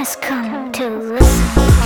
has come to listen.